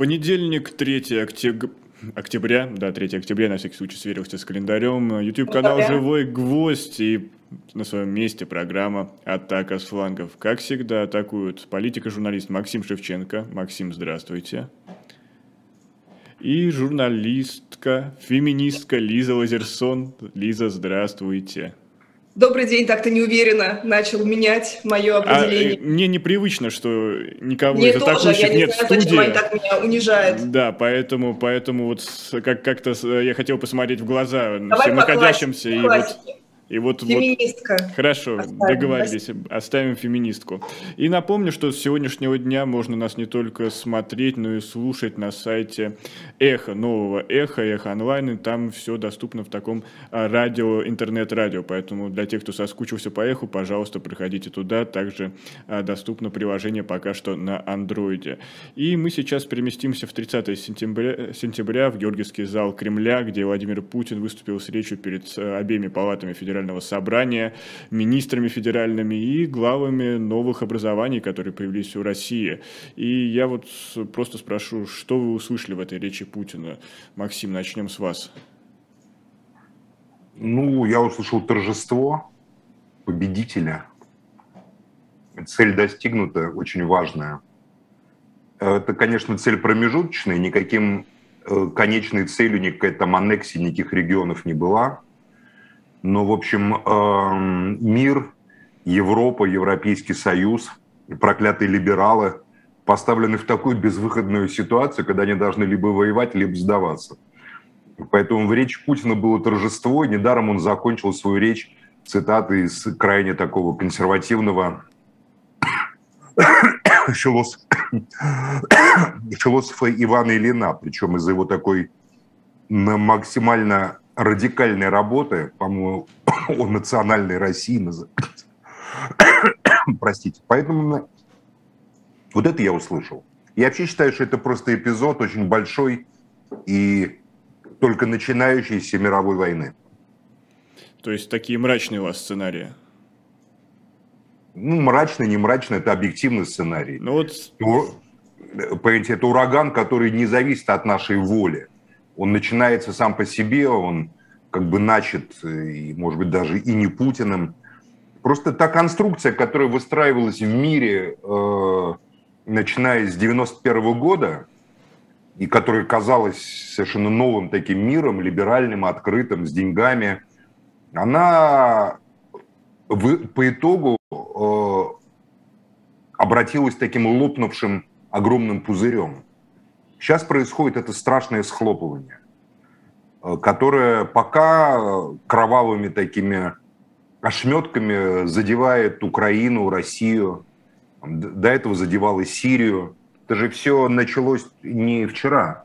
Понедельник, 3 октября. Октября, да, 3 октября, на всякий случай сверился с календарем. YouTube-канал «Живой гвоздь» и на своем месте программа «Атака с флангов». Как всегда, атакуют политика-журналист Максим Шевченко. Максим, здравствуйте. И журналистка, феминистка Лиза Лазерсон. Лиза, здравствуйте. Добрый день, так-то не уверенно начал менять мое а, определение. А, мне непривычно, что никого мне из атакующих тоже, я нет в студии. Они так меня унижают. Да, поэтому, поэтому вот как- как-то я хотел посмотреть в глаза Давай всем находящимся. И вот и вот, Феминистка. Вот, хорошо, оставим, договорились, оставим феминистку. И напомню, что с сегодняшнего дня можно нас не только смотреть, но и слушать на сайте Эхо, нового Эхо, Эхо онлайн, и там все доступно в таком а, радио, интернет-радио. Поэтому для тех, кто соскучился по Эху, пожалуйста, приходите туда. Также а, доступно приложение пока что на андроиде. И мы сейчас переместимся в 30 сентября, сентября в Георгиевский зал Кремля, где Владимир Путин выступил с речью перед обеими палатами Федерального федерального собрания, министрами федеральными и главами новых образований, которые появились у России. И я вот просто спрошу, что вы услышали в этой речи Путина? Максим, начнем с вас. Ну, я услышал торжество победителя. Цель достигнута, очень важная. Это, конечно, цель промежуточная, никаким э, конечной целью никакой там аннексии никаких регионов не была. Но, в общем, эм, мир, Европа, Европейский Союз, проклятые либералы поставлены в такую безвыходную ситуацию, когда они должны либо воевать, либо сдаваться. Поэтому в речи Путина было торжество, и недаром он закончил свою речь цитатой из крайне такого консервативного философа Ивана Ильина, причем из-за его такой максимально радикальной работы, по-моему, о национальной России Простите. Поэтому вот это я услышал. Я вообще считаю, что это просто эпизод очень большой и только начинающейся мировой войны. То есть такие мрачные у вас сценарии? Ну, мрачный, не мрачный, это объективный сценарий. Ну вот... Понимаете, это ураган, который не зависит от нашей воли он начинается сам по себе, он как бы начат, э, и, может быть, даже и не Путиным. Просто та конструкция, которая выстраивалась в мире, э, начиная с 91 года, и которая казалась совершенно новым таким миром, либеральным, открытым, с деньгами, она в, по итогу э, обратилась таким лопнувшим огромным пузырем. Сейчас происходит это страшное схлопывание, э, которое пока э, кровавыми такими ошметками задевает Украину, Россию, до этого задевало Сирию. Это же все началось не вчера.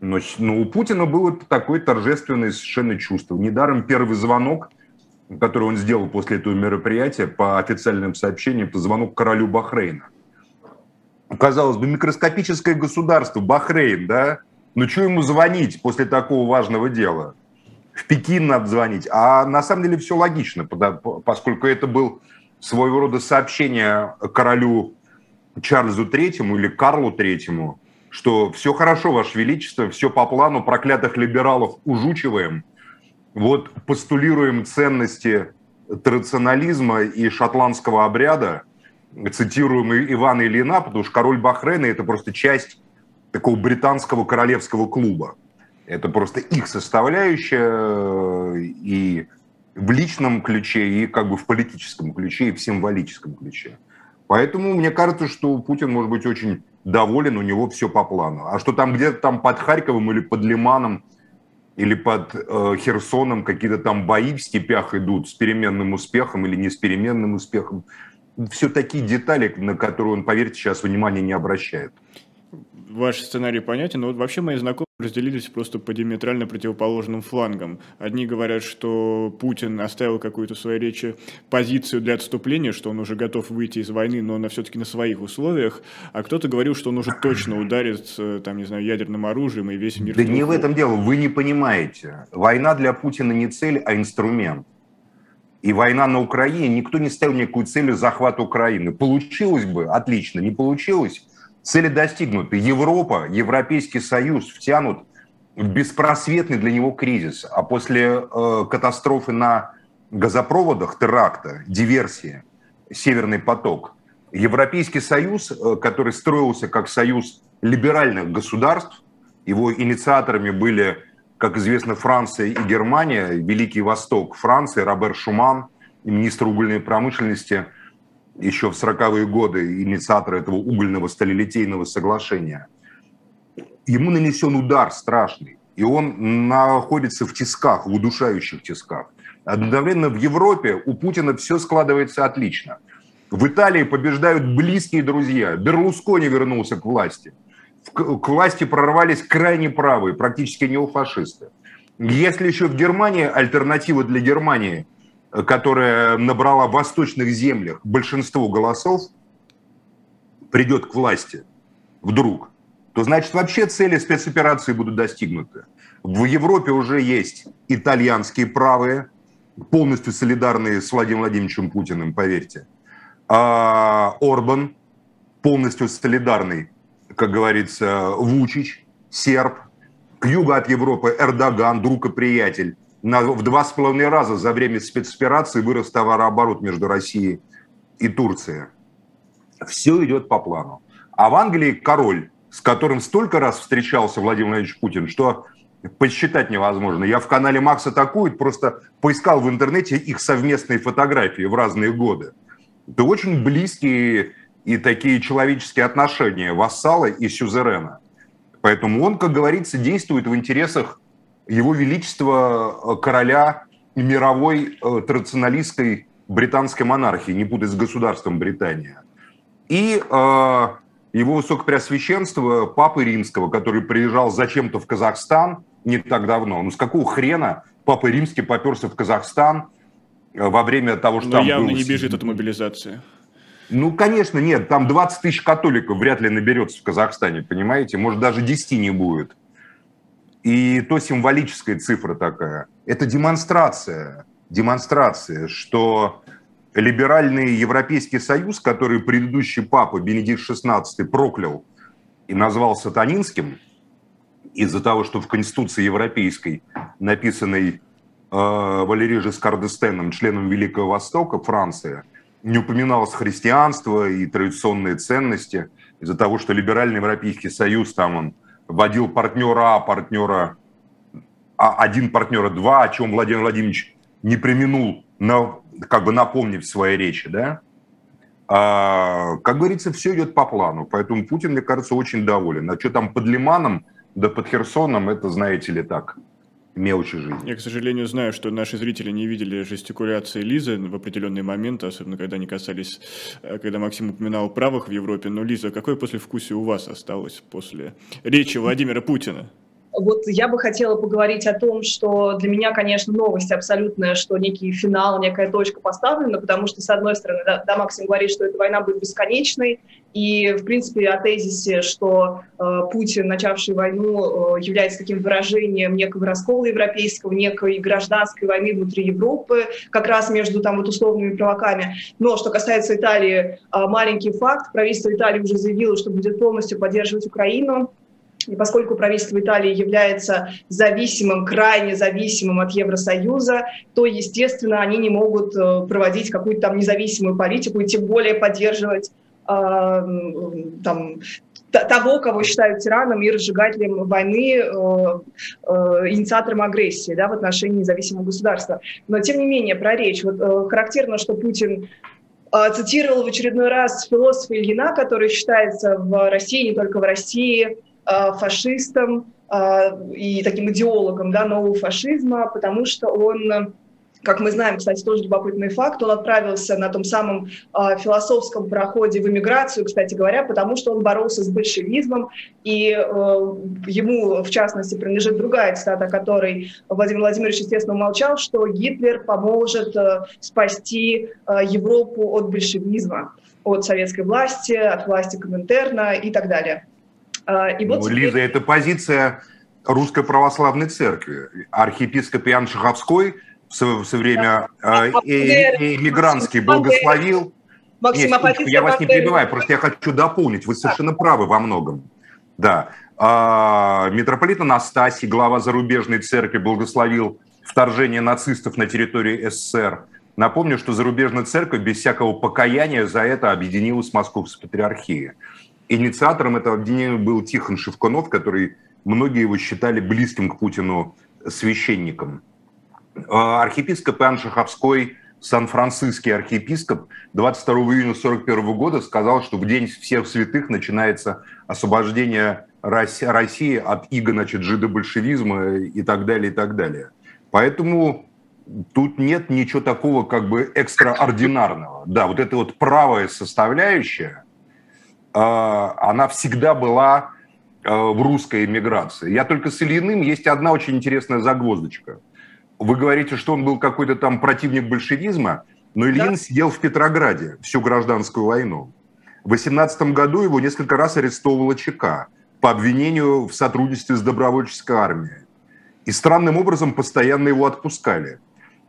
Но, но у Путина было такое торжественное совершенно чувство. Недаром первый звонок, который он сделал после этого мероприятия, по официальным сообщениям, это звонок королю Бахрейна – казалось бы, микроскопическое государство, Бахрейн, да, ну что ему звонить после такого важного дела? В Пекин надо звонить. А на самом деле все логично, поскольку это был своего рода сообщение королю Чарльзу Третьему или Карлу Третьему, что все хорошо, Ваше Величество, все по плану, проклятых либералов ужучиваем, вот постулируем ценности традиционализма и шотландского обряда – цитируем Ивана Ильина, потому что король Бахрейна – это просто часть такого британского королевского клуба. Это просто их составляющая э, и в личном ключе, и как бы в политическом ключе, и в символическом ключе. Поэтому мне кажется, что Путин может быть очень доволен, у него все по плану. А что там где-то там под Харьковом или под Лиманом или под э, Херсоном какие-то там бои в степях идут с переменным успехом или не с переменным успехом, все такие детали, на которые он, поверьте, сейчас внимания не обращает. Ваш сценарий понятен, но вот вообще мои знакомые разделились просто по диаметрально противоположным флангам. Одни говорят, что Путин оставил какую-то в своей речи позицию для отступления, что он уже готов выйти из войны, но она все-таки на своих условиях, а кто-то говорил, что он уже точно ударит, э, там, не знаю, ядерным оружием и весь мир... Да не в этом дело, вы не понимаете. Война для Путина не цель, а инструмент и война на Украине, никто не ставил никакую целью захвата Украины. Получилось бы, отлично, не получилось, Цели достигнуты. Европа, Европейский Союз втянут в беспросветный для него кризис. А после э, катастрофы на газопроводах, теракта, диверсии, Северный поток, Европейский Союз, э, который строился как союз либеральных государств, его инициаторами были, как известно, Франция и Германия, Великий Восток Франции, Робер Шуман, министр угольной промышленности – еще в 40-е годы инициатор этого угольного сталелитейного соглашения, ему нанесен удар страшный, и он находится в тисках, в удушающих тисках. Одновременно в Европе у Путина все складывается отлично. В Италии побеждают близкие друзья. Берлускони вернулся к власти. К власти прорвались крайне правые, практически неофашисты. Если еще в Германии альтернатива для Германии – которая набрала в восточных землях большинство голосов, придет к власти вдруг, то значит вообще цели спецоперации будут достигнуты. В Европе уже есть итальянские правые, полностью солидарные с Владимиром Владимировичем Путиным, поверьте. А Орбан, полностью солидарный, как говорится, Вучич, серб. К югу от Европы Эрдоган, друг и приятель на, в два с половиной раза за время спецоперации вырос товарооборот между Россией и Турцией. Все идет по плану. А в Англии король, с которым столько раз встречался Владимир Владимирович Путин, что посчитать невозможно. Я в канале Макс атакует просто поискал в интернете их совместные фотографии в разные годы. Это очень близкие и такие человеческие отношения вассала и сюзерена. Поэтому он, как говорится, действует в интересах его величество э, короля мировой э, традиционалистской британской монархии, не путать с государством Британия. И э, его высокопреосвященство Папы Римского, который приезжал зачем-то в Казахстан не так давно. Ну с какого хрена Папа Римский поперся в Казахстан э, во время того, что Но там явно не бежит от мобилизации. Ну, конечно, нет. Там 20 тысяч католиков вряд ли наберется в Казахстане, понимаете? Может, даже 10 не будет. И то символическая цифра такая. Это демонстрация, демонстрация, что либеральный Европейский Союз, который предыдущий папа Бенедикт XVI проклял и назвал сатанинским, из-за того, что в Конституции Европейской, написанной э, Валерий Жескар членом Великого Востока, Франция, не упоминалось христианство и традиционные ценности, из-за того, что либеральный Европейский Союз, там он вводил партнера А, партнера а, один партнера два, о чем Владимир Владимирович не применул на, как бы напомнить в своей речи, да? А, как говорится, все идет по плану, поэтому Путин, мне кажется, очень доволен. А что там под Лиманом, да под Херсоном, это, знаете ли, так, мелочи жизни. Я, к сожалению, знаю, что наши зрители не видели жестикуляции Лизы в определенные моменты, особенно когда они касались, э, когда Максим упоминал правых в Европе. Но, Лиза, какое послевкусие у вас осталось после речи Владимира Путина? Вот я бы хотела поговорить о том, что для меня, конечно, новость абсолютная, что некий финал, некая точка поставлена, потому что, с одной стороны, да, да Максим говорит, что эта война будет бесконечной, и, в принципе, о тезисе, что э, Путин, начавший войну, э, является таким выражением некого раскола европейского, некой гражданской войны внутри Европы, как раз между там вот условными провоками. Но что касается Италии, э, маленький факт. Правительство Италии уже заявило, что будет полностью поддерживать Украину. И поскольку правительство Италии является зависимым, крайне зависимым от Евросоюза, то, естественно, они не могут э, проводить какую-то там независимую политику и тем более поддерживать э, там, того, кого считают тираном и разжигателем войны, э, э, инициатором агрессии да, в отношении независимого государства. Но, тем не менее, про речь. Вот, э, характерно, что Путин э, цитировал в очередной раз философа Ильина, который считается в России, не только в России, фашистом э, и таким идеологом да, нового фашизма, потому что он как мы знаем, кстати, тоже любопытный факт, он отправился на том самом э, философском проходе в эмиграцию, кстати говоря, потому что он боролся с большевизмом, и э, ему, в частности, принадлежит другая цитата, которой Владимир Владимирович, естественно, умолчал, что Гитлер поможет э, спасти э, Европу от большевизма, от советской власти, от власти Коминтерна и так далее. А, и вот ну, теперь... Лиза, это позиция Русской Православной Церкви. Архиепископ Иоанн Шаховской в свое время да. э, э, эмигрантский благословил Максим, Нет, я вас не перебиваю, просто я хочу дополнить. Вы совершенно правы во многом. Да. А, митрополит Анастасий, глава зарубежной церкви, благословил вторжение нацистов на территории СССР. Напомню, что зарубежная церковь без всякого покаяния за это объединилась с Московской патриархией. Инициатором этого объединения был Тихон Шевкунов, который многие его считали близким к Путину священником. А, архиепископ Иоанн Шаховской, сан-франциский архиепископ, 22 июня 1941 года сказал, что в День всех святых начинается освобождение России от иго, значит, жидобольшевизма и так далее, и так далее. Поэтому тут нет ничего такого как бы экстраординарного. Да, вот эта вот правая составляющая, она всегда была а, в русской эмиграции. Я только с Ильиным есть одна очень интересная загвоздочка. Вы говорите, что он был какой-то там противник большевизма, но Ильин да. сидел в Петрограде всю гражданскую войну. В 18 году его несколько раз арестовывала ЧК по обвинению в сотрудничестве с добровольческой армией. И странным образом постоянно его отпускали.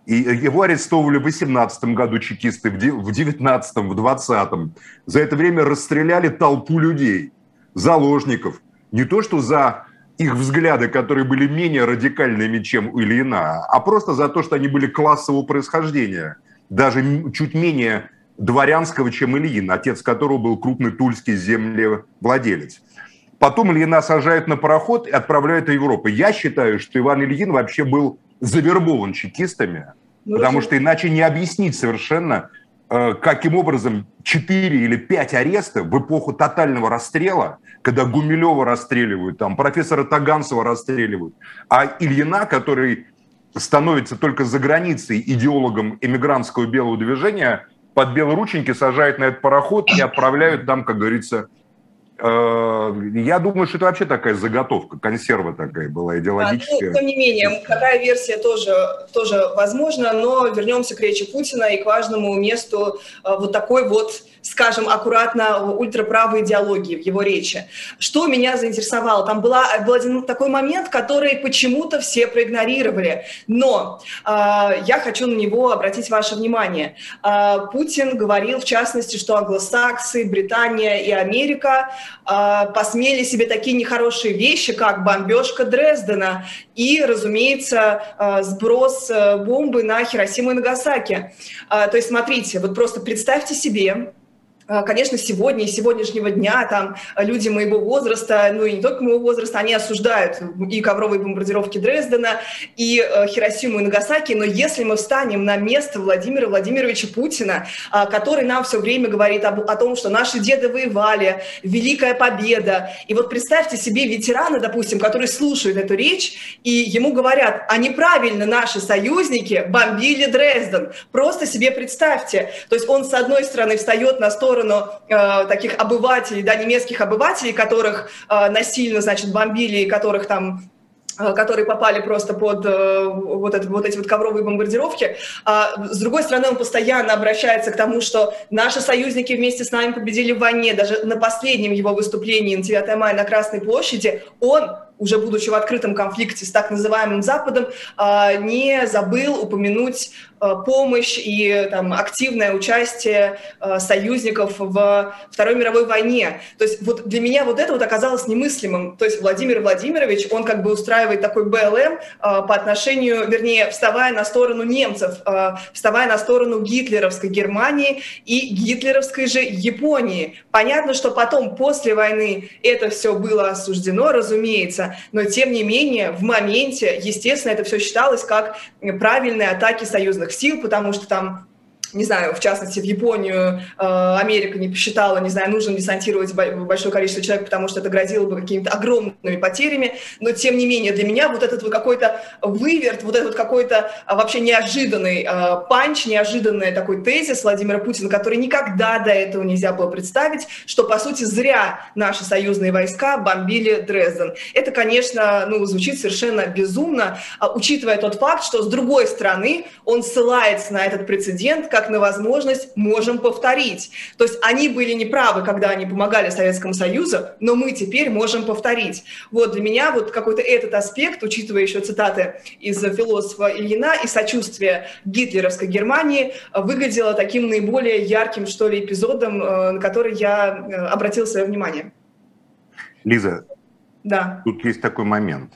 И его арестовывали в 18 году чекисты, в 19 в 20 За это время расстреляли толпу людей, заложников. Не то, что за их взгляды, которые были менее радикальными, чем у Ильина, а просто за то, что они были классового происхождения, даже чуть менее дворянского, чем Ильин, отец которого был крупный тульский землевладелец. Потом Ильина сажают на пароход и отправляют в Европу. Я считаю, что Иван Ильин вообще был завербован чекистами, ну, потому что иначе не объяснить совершенно, э, каким образом 4 или 5 арестов в эпоху тотального расстрела, когда Гумилева расстреливают, там профессора Таганцева расстреливают, а Ильина, который становится только за границей идеологом эмигрантского белого движения, под белорученьки сажают на этот пароход и отправляют там, как говорится, я думаю, что это вообще такая заготовка, консерва такая была идеологическая. А, ну, тем не менее, такая версия тоже, тоже возможна, но вернемся к речи Путина и к важному месту э, вот такой вот скажем аккуратно, ультраправой идеологии в его речи. Что меня заинтересовало? Там была, был один такой момент, который почему-то все проигнорировали. Но э, я хочу на него обратить ваше внимание. Э, Путин говорил, в частности, что англосаксы, Британия и Америка э, посмели себе такие нехорошие вещи, как бомбежка Дрездена и, разумеется, э, сброс бомбы на Хиросиму и Нагасаки. Э, то есть, смотрите, вот просто представьте себе, конечно, сегодня и сегодняшнего дня там люди моего возраста, ну и не только моего возраста, они осуждают и ковровые бомбардировки Дрездена, и э, Хиросиму и Нагасаки, но если мы встанем на место Владимира Владимировича Путина, э, который нам все время говорит об, о том, что наши деды воевали, великая победа, и вот представьте себе ветерана, допустим, который слушает эту речь, и ему говорят, а неправильно наши союзники бомбили Дрезден, просто себе представьте, то есть он с одной стороны встает на сторону сторону э, таких обывателей, да, немецких обывателей, которых э, насильно, значит, бомбили, и которых там э, которые попали просто под э, вот, это, вот эти вот ковровые бомбардировки. А, с другой стороны, он постоянно обращается к тому, что наши союзники вместе с нами победили в войне. Даже на последнем его выступлении на 9 мая на Красной площади он уже будучи в открытом конфликте с так называемым Западом, а, не забыл упомянуть а, помощь и там, активное участие а, союзников в Второй мировой войне. То есть вот для меня вот это вот оказалось немыслимым. То есть Владимир Владимирович, он как бы устраивает такой БЛМ по отношению, вернее, вставая на сторону немцев, вставая на сторону гитлеровской Германии и гитлеровской же Японии. Понятно, что потом, после войны, это все было осуждено, разумеется, но тем не менее в моменте, естественно, это все считалось как правильные атаки союзных сил, потому что там не знаю, в частности, в Японию э, Америка не посчитала, не знаю, нужно десантировать большое количество человек, потому что это грозило бы какими-то огромными потерями, но тем не менее для меня вот этот вот какой-то выверт, вот этот вот какой-то а, вообще неожиданный э, панч, неожиданный такой тезис Владимира Путина, который никогда до этого нельзя было представить, что, по сути, зря наши союзные войска бомбили Дрезден. Это, конечно, ну, звучит совершенно безумно, учитывая тот факт, что, с другой стороны, он ссылается на этот прецедент, как на возможность можем повторить. То есть они были неправы, когда они помогали Советскому Союзу, но мы теперь можем повторить. Вот для меня вот какой-то этот аспект, учитывая еще цитаты из философа Ильина и сочувствие гитлеровской Германии, выглядело таким наиболее ярким, что ли, эпизодом, э, на который я э, обратил свое внимание. Лиза, да. тут есть такой момент.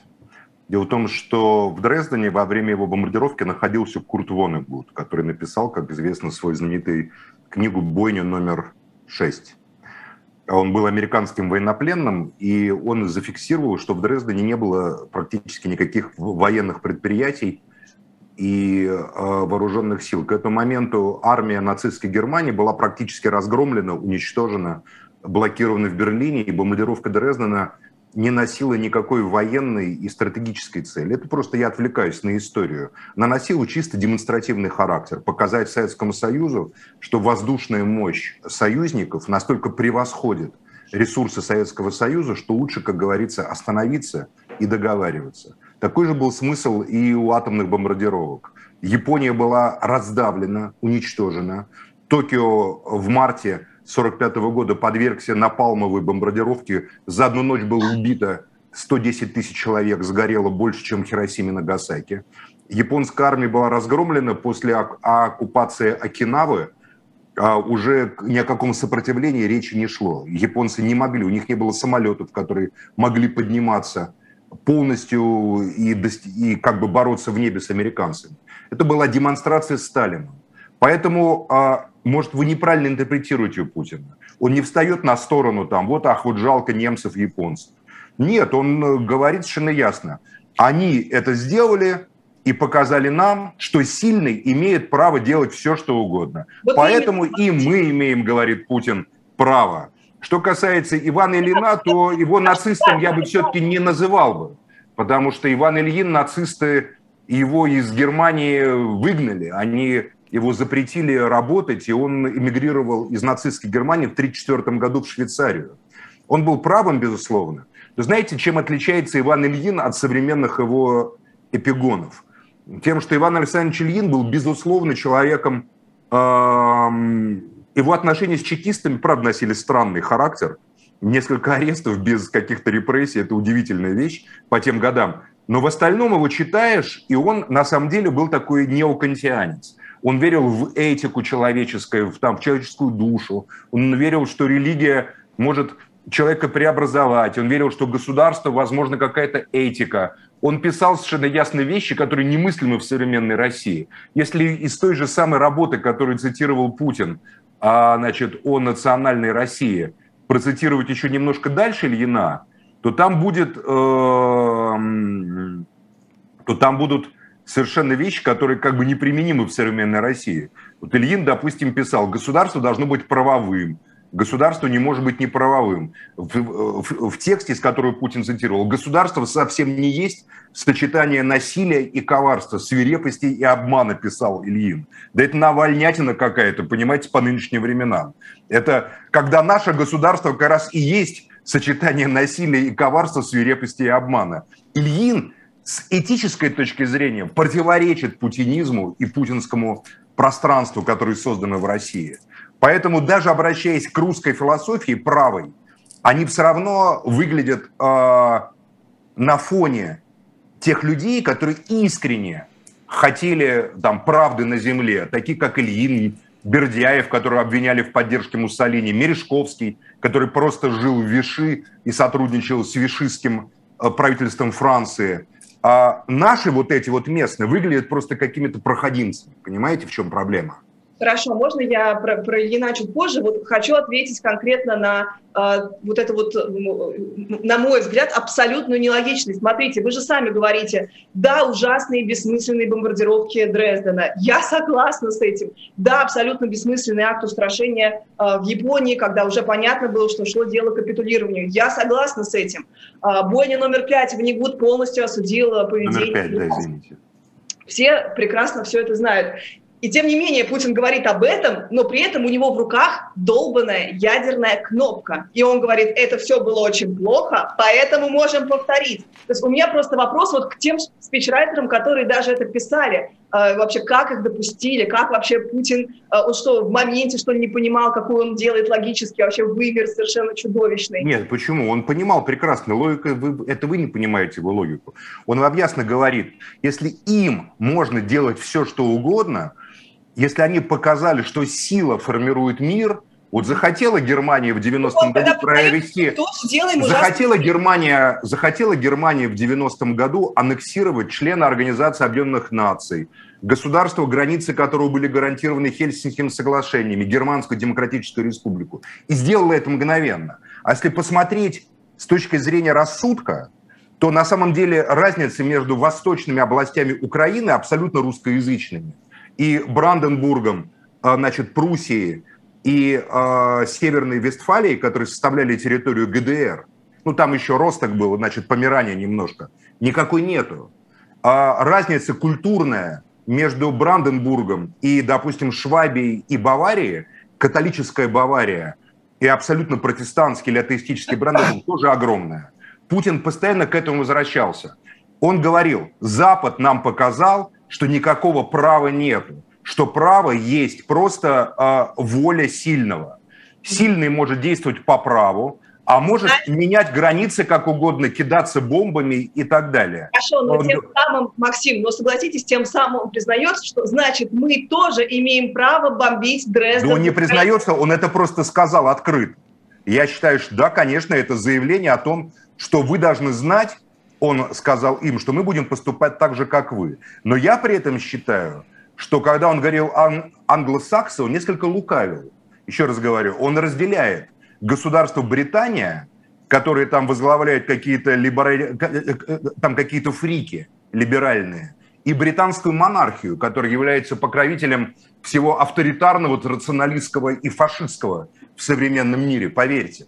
Дело в том, что в Дрездене во время его бомбардировки находился Курт Вонегуд, который написал, как известно, свою знаменитую книгу «Бойня номер 6». Он был американским военнопленным, и он зафиксировал, что в Дрездене не было практически никаких военных предприятий и э, вооруженных сил. К этому моменту армия нацистской Германии была практически разгромлена, уничтожена, блокирована в Берлине, и бомбардировка Дрездена не носила никакой военной и стратегической цели. Это просто я отвлекаюсь на историю. Она носила чисто демонстративный характер. Показать Советскому Союзу, что воздушная мощь союзников настолько превосходит ресурсы Советского Союза, что лучше, как говорится, остановиться и договариваться. Такой же был смысл и у атомных бомбардировок. Япония была раздавлена, уничтожена. Токио в марте 1945 года подвергся напалмовой бомбардировке. За одну ночь было убито 110 тысяч человек, сгорело больше, чем в Хиросиме и Нагасаки. Японская армия была разгромлена после оккупации Окинавы. А уже ни о каком сопротивлении речи не шло. Японцы не могли, у них не было самолетов, которые могли подниматься полностью и, и как бы бороться в небе с американцами. Это была демонстрация Сталина. Поэтому а, может, вы неправильно интерпретируете Путина. Он не встает на сторону там, вот, ах, вот жалко немцев, японцев. Нет, он э, говорит совершенно ясно. Они это сделали и показали нам, что сильный имеет право делать все, что угодно. Вот Поэтому и мы имеем, говорит Путин, право. Что касается Ивана Ильина, то его нацистом я бы все-таки не называл бы. Потому что Иван Ильин, нацисты его из Германии выгнали. Они его запретили работать, и он эмигрировал из нацистской Германии в 1934 году в Швейцарию. Он был правым, безусловно. Но знаете, чем отличается Иван Ильин от современных его эпигонов? Тем, что Иван Александрович Ильин был, безусловно, человеком... его отношения с чекистами, правда, носили странный характер. Несколько арестов без каких-то репрессий – это удивительная вещь по тем годам. Но в остальном его читаешь, и он на самом деле был такой неокантианец. Он верил в этику человеческую, в, там, в человеческую душу. Он верил, что религия может человека преобразовать. Он верил, что государство, возможно, какая-то этика. Он писал совершенно ясные вещи, которые немыслимы в современной России. Если из той же самой работы, которую цитировал Путин, а, значит, о национальной России, процитировать еще немножко дальше Ильина, то там будет, э, то там будут совершенно вещи, которые как бы неприменимы в современной России. Вот Ильин, допустим, писал, государство должно быть правовым, государство не может быть неправовым. В, в, в тексте, с которого Путин цитировал, государство совсем не есть сочетание насилия и коварства, свирепости и обмана, писал Ильин. Да это навальнятина какая-то, понимаете, по нынешним временам. Это когда наше государство как раз и есть сочетание насилия и коварства, свирепости и обмана. Ильин с этической точки зрения противоречит путинизму и путинскому пространству, которое создано в России. Поэтому даже обращаясь к русской философии правой, они все равно выглядят э, на фоне тех людей, которые искренне хотели там правды на земле, такие как Ильин, Бердяев, которого обвиняли в поддержке Муссолини, Мережковский, который просто жил в Виши и сотрудничал с вишистским э, правительством Франции, а наши вот эти вот местные выглядят просто какими-то проходимцами. Понимаете, в чем проблема? Хорошо, можно я про, про чуть позже? Вот хочу ответить конкретно на э, вот это вот, на мой взгляд, абсолютную нелогичность. Смотрите, вы же сами говорите, да, ужасные бессмысленные бомбардировки Дрездена. Я согласна с этим. Да, абсолютно бессмысленный акт устрашения э, в Японии, когда уже понятно было, что шло дело к капитулированию. Я согласна с этим. Э, бойня номер пять в Нигуд полностью осудила поведение. Номер пять, да, извините. Все прекрасно все это знают. И тем не менее Путин говорит об этом, но при этом у него в руках долбанная ядерная кнопка. И он говорит, это все было очень плохо, поэтому можем повторить. То есть у меня просто вопрос вот к тем спичрайтерам, которые даже это писали. э, вообще как их допустили, как вообще Путин, э, он что, в моменте что ли не понимал, какой он делает логически вообще вымер совершенно чудовищный? Нет, почему? Он понимал прекрасно, логика, вы, это вы не понимаете его логику. Он вам ясно говорит, если им можно делать все, что угодно, если они показали, что сила формирует мир – вот захотела Германия в 90-м году провести... Захотела Германия, захотела Германия в 90-м году аннексировать члена Организации Объединенных Наций, государство, границы которого были гарантированы Хельсинскими соглашениями, Германскую Демократическую Республику. И сделала это мгновенно. А если посмотреть с точки зрения рассудка, то на самом деле разница между восточными областями Украины абсолютно русскоязычными и Бранденбургом, а, значит, Пруссией, и э, Северной Вестфалии, которые составляли территорию ГДР, ну там еще Росток был, значит, Померания немножко, никакой нету. А разница культурная между Бранденбургом и, допустим, Швабией и Баварией, католическая Бавария и абсолютно протестантский или атеистический Бранденбург тоже огромная. Путин постоянно к этому возвращался. Он говорил, Запад нам показал, что никакого права нету что право есть просто э, воля сильного. Сильный может действовать по праву, а может менять границы как угодно, кидаться бомбами и так далее. Хорошо, но Он... тем самым, Максим, но согласитесь, тем самым он признается, что значит мы тоже имеем право бомбить Дрезден. Да он не признается, он это просто сказал открыто. Я считаю, что да, конечно, это заявление о том, что вы должны знать, он сказал им, что мы будем поступать так же, как вы. Но я при этом считаю, что когда он говорил ан- англосаксы, он несколько лукавил. Еще раз говорю, он разделяет государство Британия, которые там возглавляют какие-то либерали... Э, э, там какие-то фрики либеральные, и британскую монархию, которая является покровителем всего авторитарного, рационалистского и фашистского в современном мире, поверьте.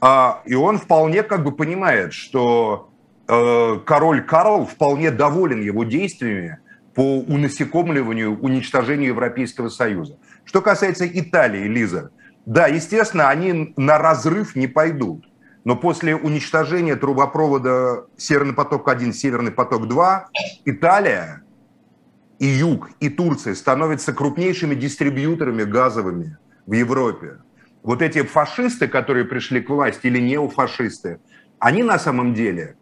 А, и он вполне как бы понимает, что э, король Карл вполне доволен его действиями, по унасекомливанию, уничтожению Европейского Союза. Что касается Италии, Лиза, да, естественно, они на разрыв не пойдут. Но после уничтожения трубопровода Северный поток-1, Северный поток-2, Италия и Юг, и Турция становятся крупнейшими дистрибьюторами газовыми в Европе. Вот эти фашисты, которые пришли к власти, или неофашисты, они на самом деле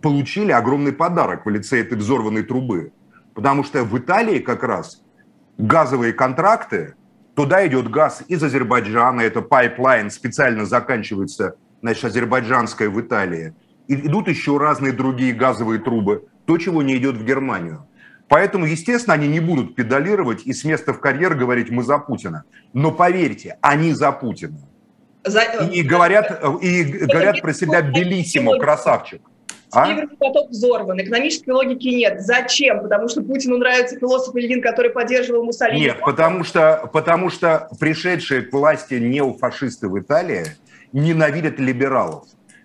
получили огромный подарок в лице этой взорванной трубы. Потому что в Италии как раз газовые контракты, туда идет газ из Азербайджана, это pipeline специально заканчивается, значит, азербайджанская в Италии. И идут еще разные другие газовые трубы, то, чего не идет в Германию. Поэтому, естественно, они не будут педалировать и с места в карьер говорить «мы за Путина». Но поверьте, они за Путина. За... И говорят, и говорят про себя bellissimo, красавчик. А? Северный поток взорван, экономической логики нет. Зачем? Потому что Путину нравится философ Ильин, который поддерживал Муссолини. Нет, потому что, потому что пришедшие к власти неофашисты в Италии ненавидят либералов,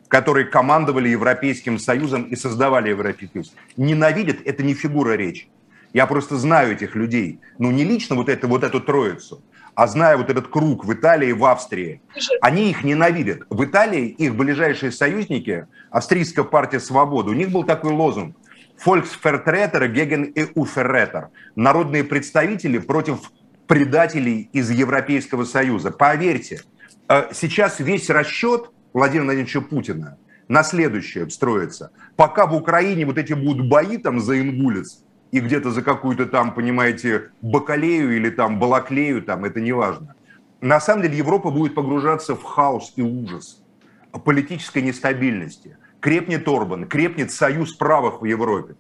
которые командовали Европейским Союзом и создавали Европейский Союз. Ненавидят – это не фигура речи. Я просто знаю этих людей. Ну, не лично вот, это, вот эту троицу – а зная вот этот круг в Италии и в Австрии, они их ненавидят. В Италии их ближайшие союзники, Австрийская партия свободы, у них был такой лозунг «Volksvertreter gegen EU-Vertreter» – народные представители против предателей из Европейского Союза. Поверьте, э, сейчас весь расчет Владимира Владимировича Путина на следующее строится. Пока в Украине вот эти будут бои там за Ингулец, и где-то за какую-то там, понимаете, бакалею или там балаклею, там, это не важно. На самом деле Европа будет погружаться в хаос и ужас политической нестабильности. Крепнет Орбан, крепнет союз правых в Европе.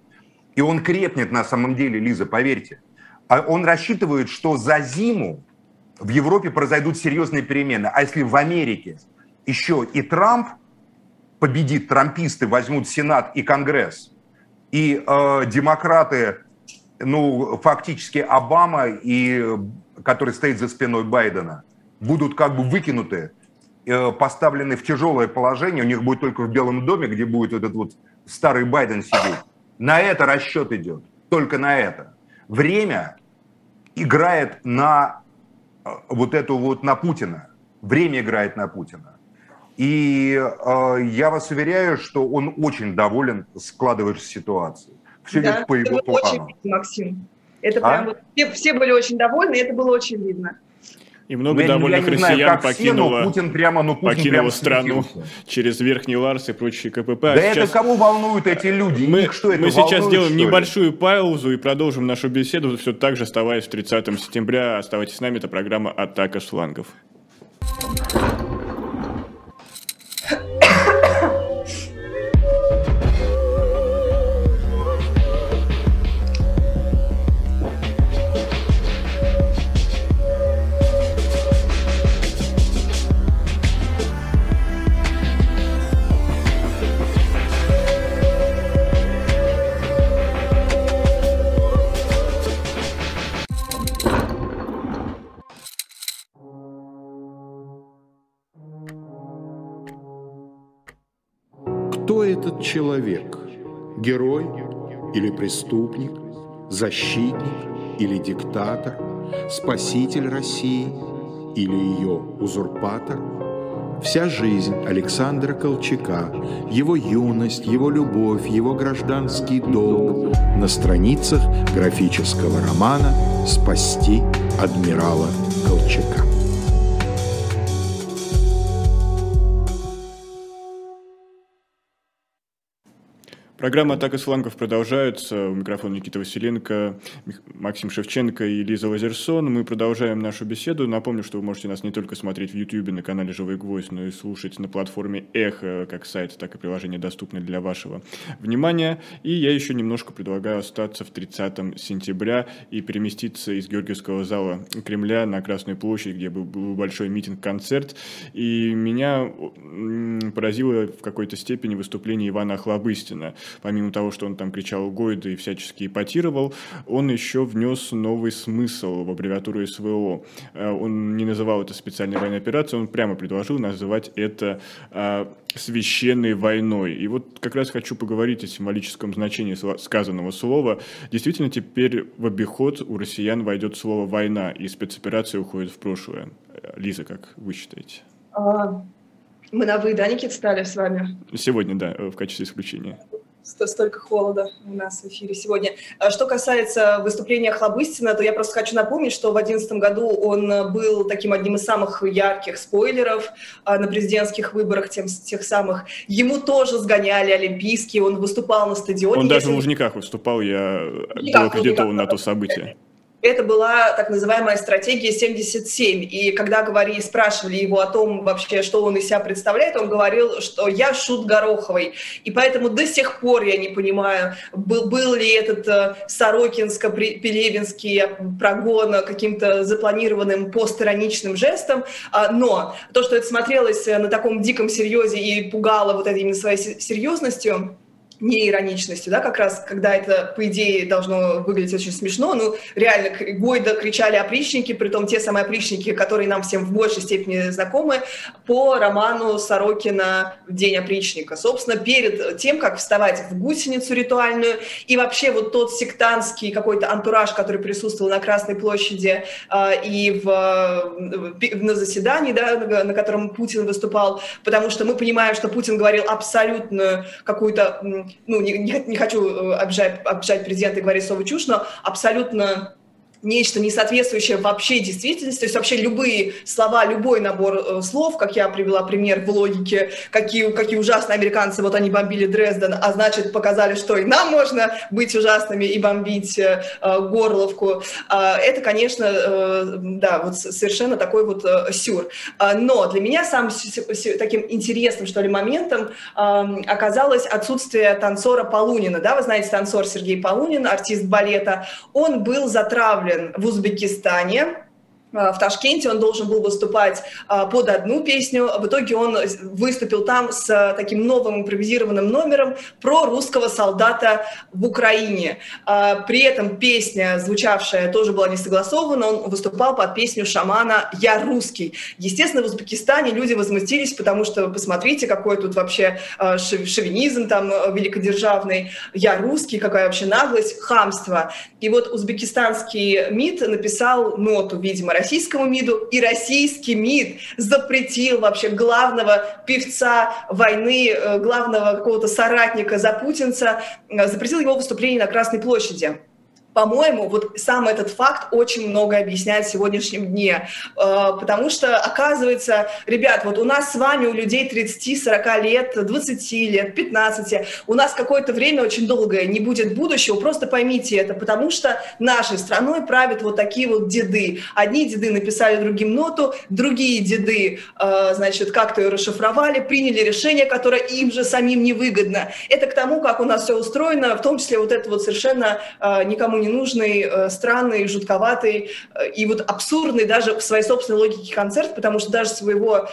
И он крепнет на самом деле, Лиза, поверьте. А он рассчитывает, что за зиму в Европе произойдут серьезные перемены. А если в Америке еще и Трамп победит, трамписты возьмут Сенат и Конгресс – и э, демократы, ну, фактически Обама, и, который стоит за спиной Байдена, будут как бы выкинуты, э, поставлены в тяжелое положение. У них будет только в Белом доме, где будет этот вот старый Байден сидеть. На это расчет идет, только на это. Время играет на э, вот эту вот, на Путина. Время играет на Путина. И э, я вас уверяю, что он очень доволен складывающейся ситуацией. все да, идет по его плану. Очень видно, Максим. Это а? прям вот, все, все были очень довольны, и это было очень видно. И много ну, довольных я россиян знаю, покинуло, все, Путин прямо, ну, Путин покинуло прямо страну через Верхний Ларс и прочие КПП. А да а это кого волнуют эти люди? Мы, Их что, это мы волнует, сейчас сделаем небольшую паузу и продолжим нашу беседу, все так же оставаясь 30 сентября. Оставайтесь с нами, это программа «Атака с флангов». этот человек? Герой или преступник? Защитник или диктатор? Спаситель России или ее узурпатор? Вся жизнь Александра Колчака, его юность, его любовь, его гражданский долг на страницах графического романа «Спасти адмирала Колчака». Программа «Атака с флангов» продолжается. У микрофона Никита Василенко, Максим Шевченко и Лиза Лазерсон. Мы продолжаем нашу беседу. Напомню, что вы можете нас не только смотреть в YouTube на канале «Живой гвоздь», но и слушать на платформе «Эхо», как сайт, так и приложение доступны для вашего внимания. И я еще немножко предлагаю остаться в 30 сентября и переместиться из Георгиевского зала Кремля на Красную площадь, где был большой митинг-концерт. И меня поразило в какой-то степени выступление Ивана Охлобыстина – помимо того, что он там кричал Гойда и всячески ипотировал, он еще внес новый смысл в аббревиатуру СВО. Э, он не называл это специальной военной операцией, он прямо предложил называть это а, священной войной. И вот как раз хочу поговорить о символическом значении сказанного слова. Действительно, теперь в обиход у россиян войдет слово «война», и спецоперация уходит в прошлое. Лиза, как вы считаете? А, мы на «вы», да, Никит, стали с вами? Сегодня, да, в качестве исключения столько холода у нас в эфире сегодня. А что касается выступления Хлобыстина, то я просто хочу напомнить, что в 2011 году он был таким одним из самых ярких спойлеров а, на президентских выборах, тем, тех самых. Ему тоже сгоняли олимпийские, он выступал на стадионе. Он даже в Лужниках выступал, я был аккредитован на то событие это была так называемая стратегия 77. И когда говорили, спрашивали его о том вообще, что он из себя представляет, он говорил, что я шут Гороховой. И поэтому до сих пор я не понимаю, был, был ли этот э, Сорокинско-Пелевинский прогон каким-то запланированным постироничным жестом. А, но то, что это смотрелось на таком диком серьезе и пугало вот этой именно своей серьезностью, неироничностью, да, как раз, когда это, по идее, должно выглядеть очень смешно, ну, реально, Гойда кричали опричники, при том те самые опричники, которые нам всем в большей степени знакомы, по роману Сорокина «День опричника». Собственно, перед тем, как вставать в гусеницу ритуальную, и вообще вот тот сектантский какой-то антураж, который присутствовал на Красной площади э, и в, на заседании, да, на, на котором Путин выступал, потому что мы понимаем, что Путин говорил абсолютную какую-то ну, не, не хочу э, обижать, обижать президента и говорить слово чушь, но абсолютно нечто не соответствующее вообще действительности, то есть вообще любые слова, любой набор э, слов, как я привела пример в логике, какие, какие ужасные американцы, вот они бомбили Дрезден, а значит показали, что и нам можно быть ужасными и бомбить э, Горловку. Э, это, конечно, э, да, вот совершенно такой вот э, сюр. Э, но для меня самым таким интересным, что ли, моментом э, оказалось отсутствие танцора Полунина. Да, вы знаете, танцор Сергей Полунин, артист балета, он был затравлен представлен в Узбекистане, в Ташкенте, он должен был выступать а, под одну песню. В итоге он выступил там с а, таким новым импровизированным номером про русского солдата в Украине. При этом песня, звучавшая, тоже была не согласована. Он выступал под песню шамана «Я русский». Естественно, в Узбекистане люди возмутились, потому что, посмотрите, какой тут вообще шовинизм там великодержавный. «Я русский», какая вообще наглость, хамство. И вот узбекистанский МИД написал ноту, видимо, российскому МИДу, и российский МИД запретил вообще главного певца войны, э, главного какого-то соратника запутинца, э, запретил его выступление на Красной площади по-моему, вот сам этот факт очень много объясняет в сегодняшнем дне, э, потому что, оказывается, ребят, вот у нас с вами, у людей 30-40 лет, 20 лет, 15, у нас какое-то время очень долгое не будет будущего, просто поймите это, потому что нашей страной правят вот такие вот деды. Одни деды написали другим ноту, другие деды, э, значит, как-то ее расшифровали, приняли решение, которое им же самим невыгодно. Это к тому, как у нас все устроено, в том числе вот это вот совершенно э, никому не ненужный, э, странный, жутковатый э, и вот абсурдный даже в своей собственной логике концерт, потому что даже своего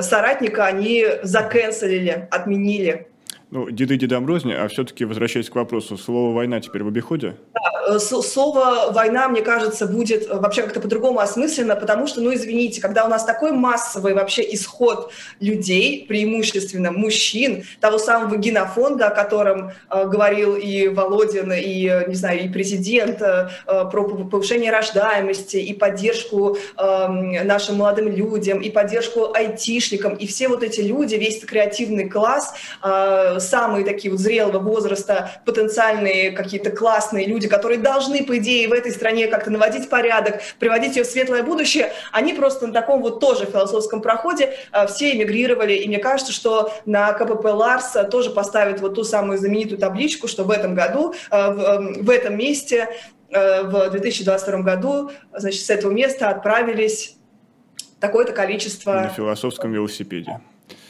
соратника они заканцелили, отменили. Ну, деды дедам розни, а все-таки возвращаясь к вопросу, слово «война» теперь в обиходе? Да, э, слово «война», мне кажется, будет э, вообще как-то по-другому осмысленно, потому что, ну, извините, когда у нас такой массовый вообще исход людей, преимущественно мужчин, того самого генофонда, о котором э, говорил и Володин, и, не знаю, и президент, э, про повышение рождаемости, и поддержку э, нашим молодым людям, и поддержку айтишникам, и все вот эти люди, весь креативный класс э, самые такие вот зрелого возраста, потенциальные какие-то классные люди, которые должны, по идее, в этой стране как-то наводить порядок, приводить ее в светлое будущее, они просто на таком вот тоже философском проходе э, все эмигрировали. И мне кажется, что на КПП Ларс тоже поставят вот ту самую знаменитую табличку, что в этом году, э, в, эм, в этом месте э, в 2022 году, значит, с этого места отправились такое-то количество... На философском велосипеде.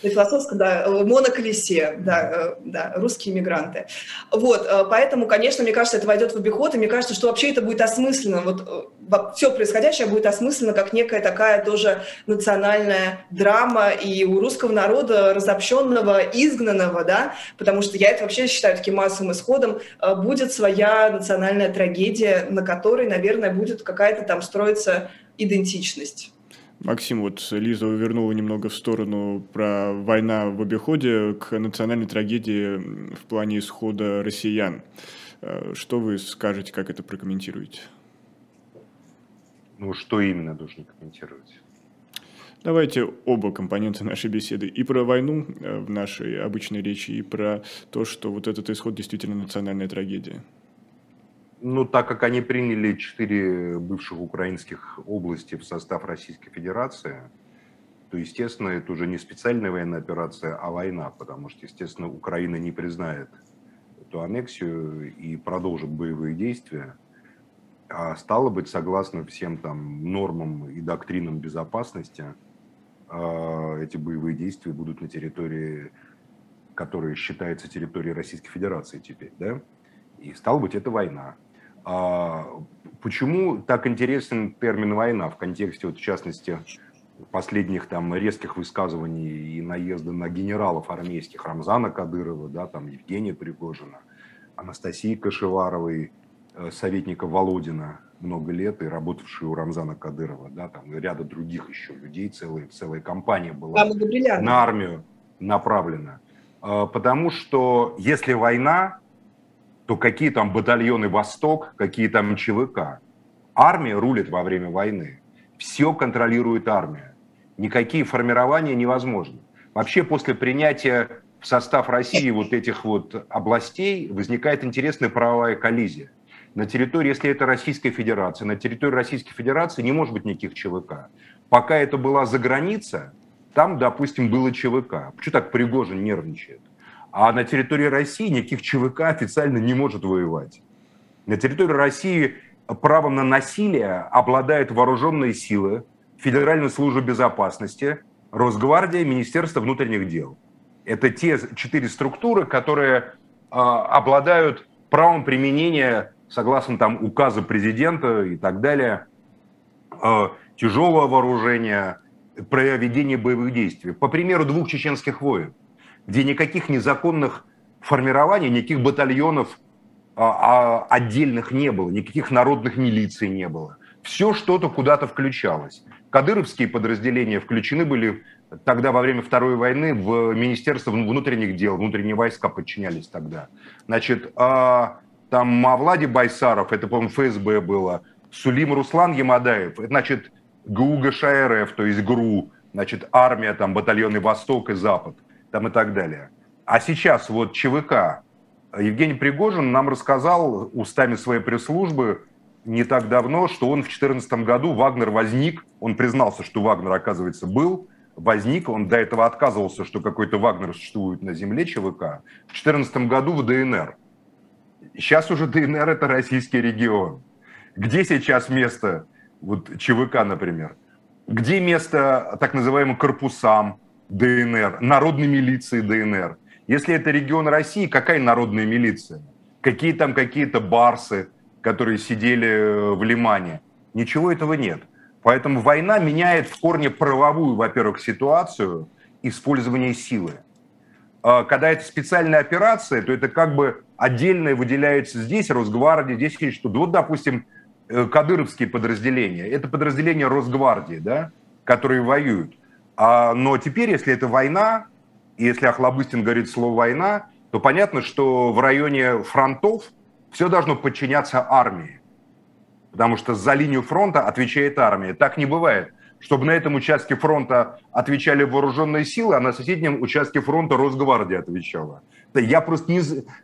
На философском, да, э, моноколесе, да, э, да, русские мигранты. Вот, э, поэтому, конечно, мне кажется, это войдет в обиход, и мне кажется, что вообще это будет осмысленно, вот все происходящее будет осмысленно как некая такая тоже национальная драма и у русского народа разобщенного, изгнанного, да, потому что я это вообще считаю таким массовым исходом, будет своя национальная трагедия, на которой, наверное, будет какая-то там строиться идентичность. Максим, вот Лиза вернула немного в сторону про война в обиходе к национальной трагедии в плане исхода россиян. Э, что вы скажете, как это прокомментируете? Ну, что именно должен комментировать? Давайте оба компонента нашей беседы. И про войну э, в нашей обычной речи, и про то, что вот этот исход действительно национальная трагедия. Ну, так как они приняли четыре бывших украинских области в состав Российской Федерации, то, естественно, это уже не специальная военная операция, а война, потому что, естественно, Украина не признает эту аннексию и продолжит боевые действия. А стало быть, согласно всем там нормам и доктринам безопасности, а, эти боевые действия будут на территории, которая считается территорией Российской Федерации теперь, да? И стало быть, это война. А почему так интересен термин «война» в контексте, вот, в частности, последних там резких высказываний и наезда на генералов армейских Рамзана Кадырова, да, там Евгения Пригожина, Анастасии Кашеваровой, э, советника Володина много лет и работавший у Рамзана Кадырова, да, там и ряда других еще людей, целая, целая компания была на армию направлена. А, потому что если война, то какие там батальоны «Восток», какие там ЧВК. Армия рулит во время войны. Все контролирует армия. Никакие формирования невозможны. Вообще после принятия в состав России вот этих вот областей возникает интересная правовая коллизия. На территории, если это Российская Федерация, на территории Российской Федерации не может быть никаких ЧВК. Пока это была за граница, там, допустим, было ЧВК. Почему так Пригожин нервничает? А на территории России никаких ЧВК официально не может воевать. На территории России правом на насилие обладают вооруженные силы, Федеральная служба безопасности, Росгвардия, Министерство внутренних дел. Это те четыре структуры, которые э, обладают правом применения, согласно там указа президента и так далее, э, тяжелого вооружения, проведения боевых действий. По примеру двух чеченских войн – где никаких незаконных формирований, никаких батальонов а, а, отдельных не было, никаких народных милиций не было. Все что-то куда-то включалось. Кадыровские подразделения включены были тогда во время Второй войны в Министерство внутренних дел, внутренние войска подчинялись тогда. Значит, а, там Мавлади Байсаров, это, по-моему, ФСБ было, Сулим Руслан Ямадаев, значит, ГУГШРФ, то есть ГРУ, значит, армия, там, батальоны Восток и Запад, там и так далее. А сейчас вот ЧВК, Евгений Пригожин нам рассказал устами своей пресс-службы не так давно, что он в 2014 году, Вагнер возник, он признался, что Вагнер, оказывается, был, возник, он до этого отказывался, что какой-то Вагнер существует на земле ЧВК, в 2014 году в ДНР. Сейчас уже ДНР – это российский регион. Где сейчас место вот ЧВК, например? Где место так называемым корпусам ДНР, народной милиции ДНР? Если это регион России, какая народная милиция? Какие там какие-то барсы, которые сидели э, в Лимане? Ничего этого нет. Поэтому война меняет в корне правовую, во-первых, ситуацию использования силы. А когда это специальная операция, то это как бы отдельно выделяется здесь Росгвардия, здесь есть что, вот, допустим, э, кадыровские подразделения. Это подразделения Росгвардии, да, которые воюют. А, но теперь, если это война, и если Охлобыстин говорит слово «война», то понятно, что в районе фронтов все должно подчиняться армии. Потому что за линию фронта отвечает армия. Так не бывает. Чтобы на этом участке фронта отвечали вооруженные силы, а на соседнем участке фронта Росгвардия отвечала. Я просто не...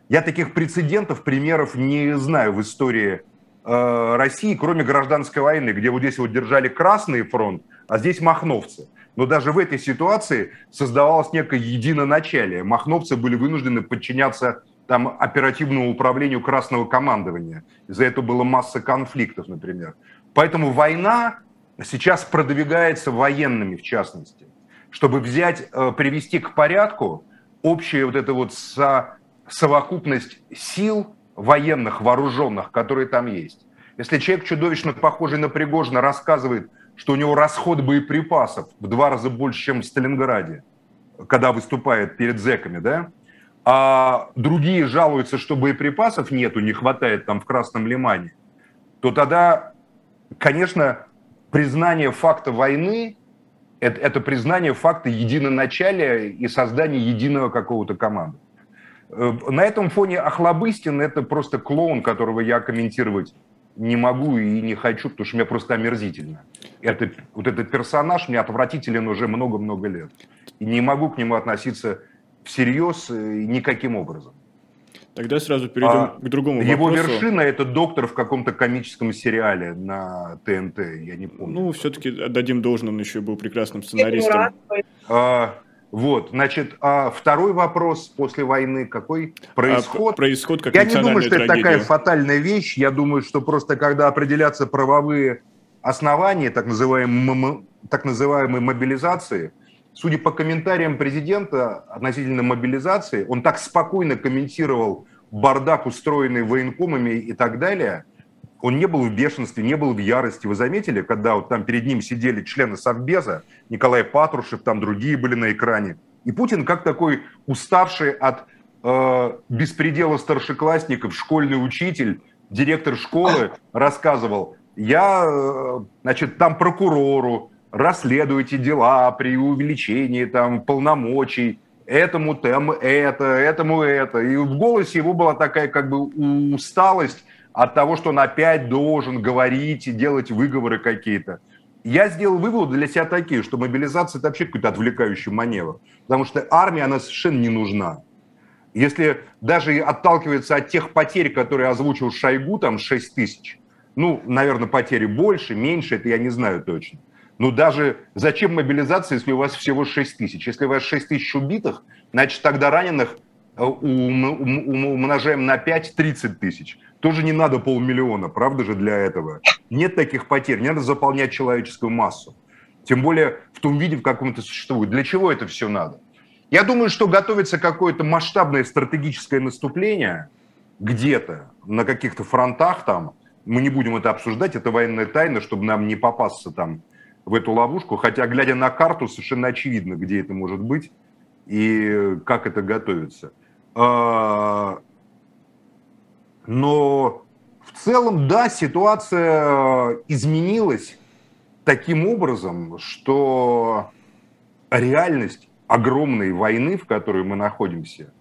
Я таких прецедентов, примеров не знаю в истории э, России, кроме гражданской войны, где вот здесь вот держали Красный фронт, а здесь махновцы. Но даже в этой ситуации создавалось некое единоначалие. Махновцы были вынуждены подчиняться там, оперативному управлению красного командования. Из-за этого было масса конфликтов, например. Поэтому война сейчас продвигается военными, в частности, чтобы взять, э, привести к порядку общую вот эту вот со, совокупность сил военных, вооруженных, которые там есть. Если человек чудовищно похожий на Пригожина рассказывает, что у него расход боеприпасов в два раза больше, чем в Сталинграде, когда выступает перед зэками, да, а другие жалуются, что боеприпасов нету, не хватает там в Красном Лимане, то тогда, конечно, признание факта войны это, это признание факта единоначалия и создания единого какого-то команды. Э, на этом фоне Охлобыстин – это просто клоун, которого я комментировать не могу и не хочу, потому что мне просто омерзительно. Это, вот этот персонаж мне отвратителен уже много-много лет. И не могу к нему относиться всерьез никаким образом. Тогда сразу перейдем а, к другому его вопросу. Его вершина – это доктор в каком-то комическом сериале на ТНТ, я не помню. Ну, все-таки отдадим должное, он еще был прекрасным сценаристом. А, вот, значит, а второй вопрос после войны какой? Происход? А, происход как Я не думаю, что трагедия. это такая фатальная вещь. Я думаю, что просто когда определятся правовые основания так называемой, так называемой мобилизации, судя по комментариям президента относительно мобилизации, он так спокойно комментировал бардак, устроенный военкомами и так далее – он не был в бешенстве, не был в ярости. Вы заметили, когда вот там перед ним сидели члены Совбеза, Николай Патрушев, там другие были на экране. И Путин, как такой уставший от э, беспредела старшеклассников, школьный учитель, директор школы, рассказывал, я, э, значит, там прокурору, расследуйте дела при увеличении там полномочий, этому там это, этому это. И в голосе его была такая как бы усталость, от того, что он опять должен говорить и делать выговоры какие-то. Я сделал выводы для себя такие, что мобилизация – это вообще какой-то отвлекающий маневр. Потому что армия, она совершенно не нужна. Если даже отталкивается от тех потерь, которые озвучил Шойгу, там 6 тысяч, ну, наверное, потери больше, меньше, это я не знаю точно. Но даже зачем мобилизация, если у вас всего 6 тысяч? Если у вас 6 тысяч убитых, значит, тогда раненых э, умножаем на 5 – 30 тысяч. Тоже не надо полмиллиона, правда же, для этого? Нет таких потерь, не надо заполнять человеческую массу. Тем более в том виде, в каком это существует. Для чего это все надо? Я думаю, что готовится какое-то масштабное стратегическое наступление где-то, на каких-то фронтах там. Мы не будем это обсуждать, это военная тайна, чтобы нам не попасться там в эту ловушку. Хотя, глядя на карту, совершенно очевидно, где это может быть и как это готовится. Но в целом, да, ситуация изменилась таким образом, что реальность огромной войны, в которой мы находимся,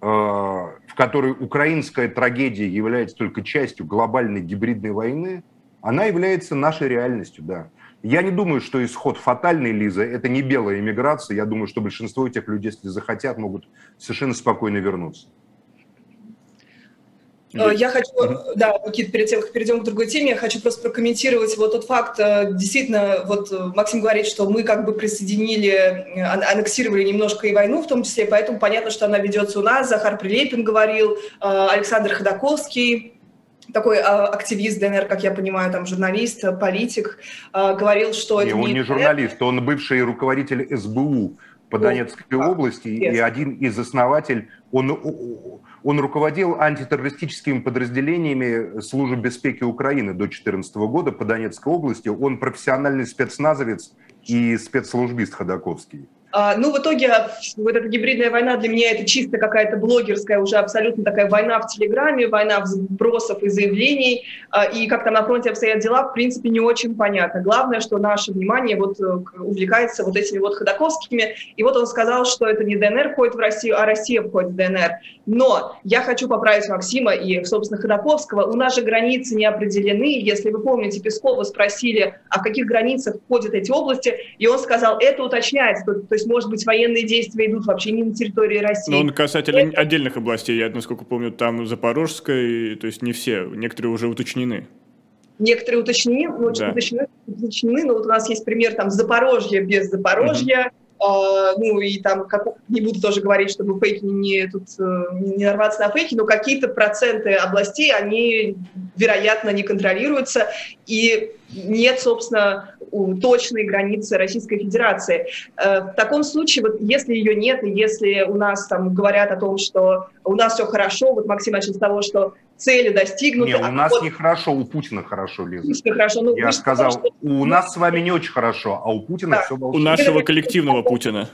э, в которой украинская трагедия является только частью глобальной гибридной войны, Она является нашей реальностью, да. Я не думаю, что исход фатальный, Лиза, это не белая иммиграция. Я думаю, что большинство этих людей, если захотят, могут совершенно спокойно вернуться. Э, я хочу, да, Никит, перед тем, как перейдем к другой теме, я хочу просто прокомментировать вот тот факт, э, действительно, вот э, Максим говорит, что мы как бы присоединили, аннексировали немножко и войну в том числе, поэтому понятно, что она ведется у нас, Захар Прилепин говорил, Александр Ходаковский, такой активист ДНР, как я понимаю, там журналист, политик, говорил, что не, это он не, не журналист, он бывший руководитель СБУ по Донецкой области и один из основателей, он он руководил антитеррористическими подразделениями службы безпеки Украины до 2014 года по Донецкой области. Он профессиональный спецназовец и спецслужбист Ходаковский. А, ну, в итоге вот эта гибридная война для меня это чисто какая-то блогерская, уже абсолютно такая война в Телеграме, война вбросов и заявлений, а, и как там на фронте обстоят дела, в принципе, не очень понятно. Главное, что наше внимание вот э, увлекается вот этими вот Ходаковскими, и вот он сказал, что это не ДНР входит в Россию, а Россия входит в ДНР. Но я хочу поправить Максима и, собственно, Ходаковского. У нас же границы не определены. Если вы помните, Пескова спросили, а в каких границах входят эти области, и он сказал, это уточняется. То есть есть, может быть, военные действия идут вообще не на территории России. Но он касательно Это... отдельных областей, я, насколько помню, там Запорожская, то есть не все, некоторые уже уточнены. Некоторые уточнены, ну, да. уточнены, уточнены, но вот у нас есть пример там Запорожья без Запорожья, Uh, ну и там, как, не буду тоже говорить, чтобы фейки не, тут, э, не нарваться на фейки, но какие-то проценты областей, они, вероятно, не контролируются, и нет, собственно, точной границы Российской Федерации. Э, в таком случае, вот если ее нет, и если у нас там говорят о том, что у нас все хорошо, вот Максим начал с того, что цели достигнуты. Нет, у а нас вот... не хорошо, у Путина хорошо, Лиза. Путина хорошо. Ну, Я сказал, что... у нас с вами не очень хорошо, а у Путина да. все волшебно. У нашего коллективного Путина.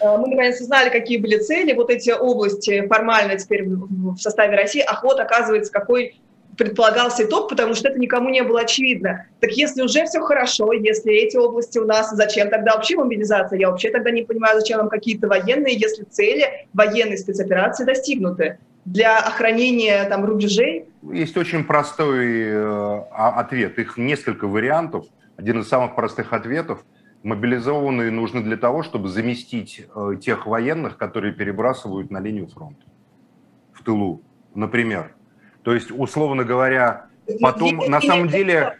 Э, мы наконец узнали, какие были цели. Вот эти области формально теперь в составе России. А вот, оказывается, какой предполагался итог, потому что это никому не было очевидно. Так если уже все хорошо, если эти области у нас, зачем тогда вообще мобилизация? Я вообще тогда не понимаю, зачем нам какие-то военные, если цели военной спецоперации достигнуты для охранения там рубежей? Есть очень простой э, ответ. Их несколько вариантов. Один из самых простых ответов. Мобилизованные нужны для того, чтобы заместить э, тех военных, которые перебрасывают на линию фронта в тылу, например. То есть, условно говоря, потом, на самом деле,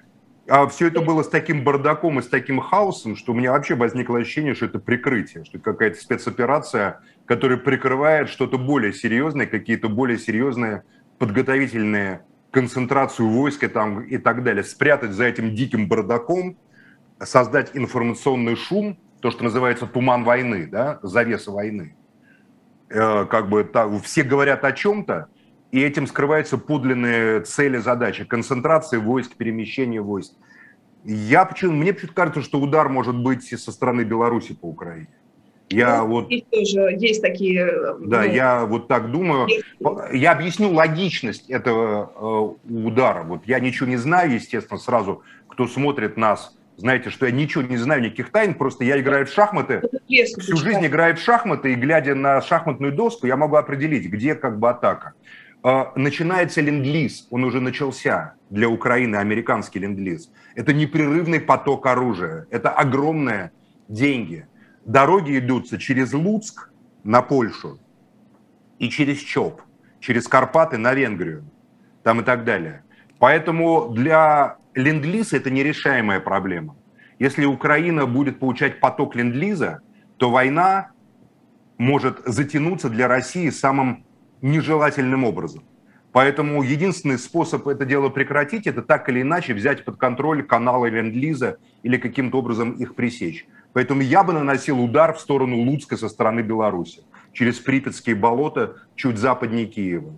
а все это было с таким бардаком и с таким хаосом, что у меня вообще возникло ощущение, что это прикрытие, что это какая-то спецоперация, которая прикрывает что-то более серьезное, какие-то более серьезные подготовительные концентрацию войска там и так далее, спрятать за этим диким бардаком, создать информационный шум, то, что называется туман войны, да, завеса войны. Э, как бы так, все говорят о чем-то, и этим скрываются подлинные цели, задачи, концентрации войск, перемещение войск. Я почему, мне почему-то кажется, что удар может быть со стороны Беларуси по Украине. Я ну, вот, тоже есть такие. Да, ну, я вот так думаю. Есть. Я объясню логичность этого э, удара. Вот я ничего не знаю, естественно, сразу, кто смотрит нас, знаете, что я ничего не знаю, никаких тайн, просто я играю в шахматы, всю жизнь играю в шахматы, и глядя на шахматную доску, я могу определить, где как бы атака. А, начинается ленд-лиз, он уже начался для Украины, американский ленд-лиз. Это непрерывный поток оружия, это огромные деньги. Дороги идутся через Луцк на Польшу и через ЧОП, через Карпаты на Венгрию, там и так далее. Поэтому для ленд-лиза это нерешаемая проблема. Если Украина будет получать поток ленд-лиза, то война может затянуться для России самым нежелательным образом. Поэтому единственный способ это дело прекратить, это так или иначе взять под контроль каналы Ленд-Лиза или каким-то образом их пресечь. Поэтому я бы наносил удар в сторону Луцка со стороны Беларуси, через Припятские болота, чуть западнее Киева.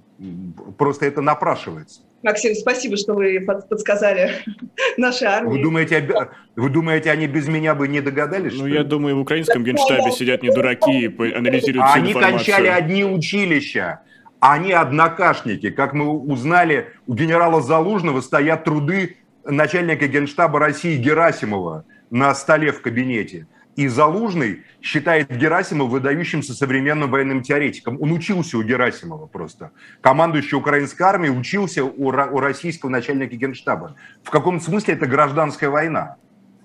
Просто это напрашивается. Максим, спасибо, что вы подсказали нашей армии. Вы думаете, вы думаете, они без меня бы не догадались? Ну, я думаю, в украинском генштабе сидят не дураки и анализируют всю Они кончали одни училища. Они однокашники. Как мы узнали, у генерала Залужного стоят труды начальника генштаба России Герасимова на столе в кабинете. И Залужный считает Герасимова выдающимся современным военным теоретиком. Он учился у Герасимова просто. Командующий украинской армией учился у, у российского начальника генштаба. В каком-то смысле это гражданская война,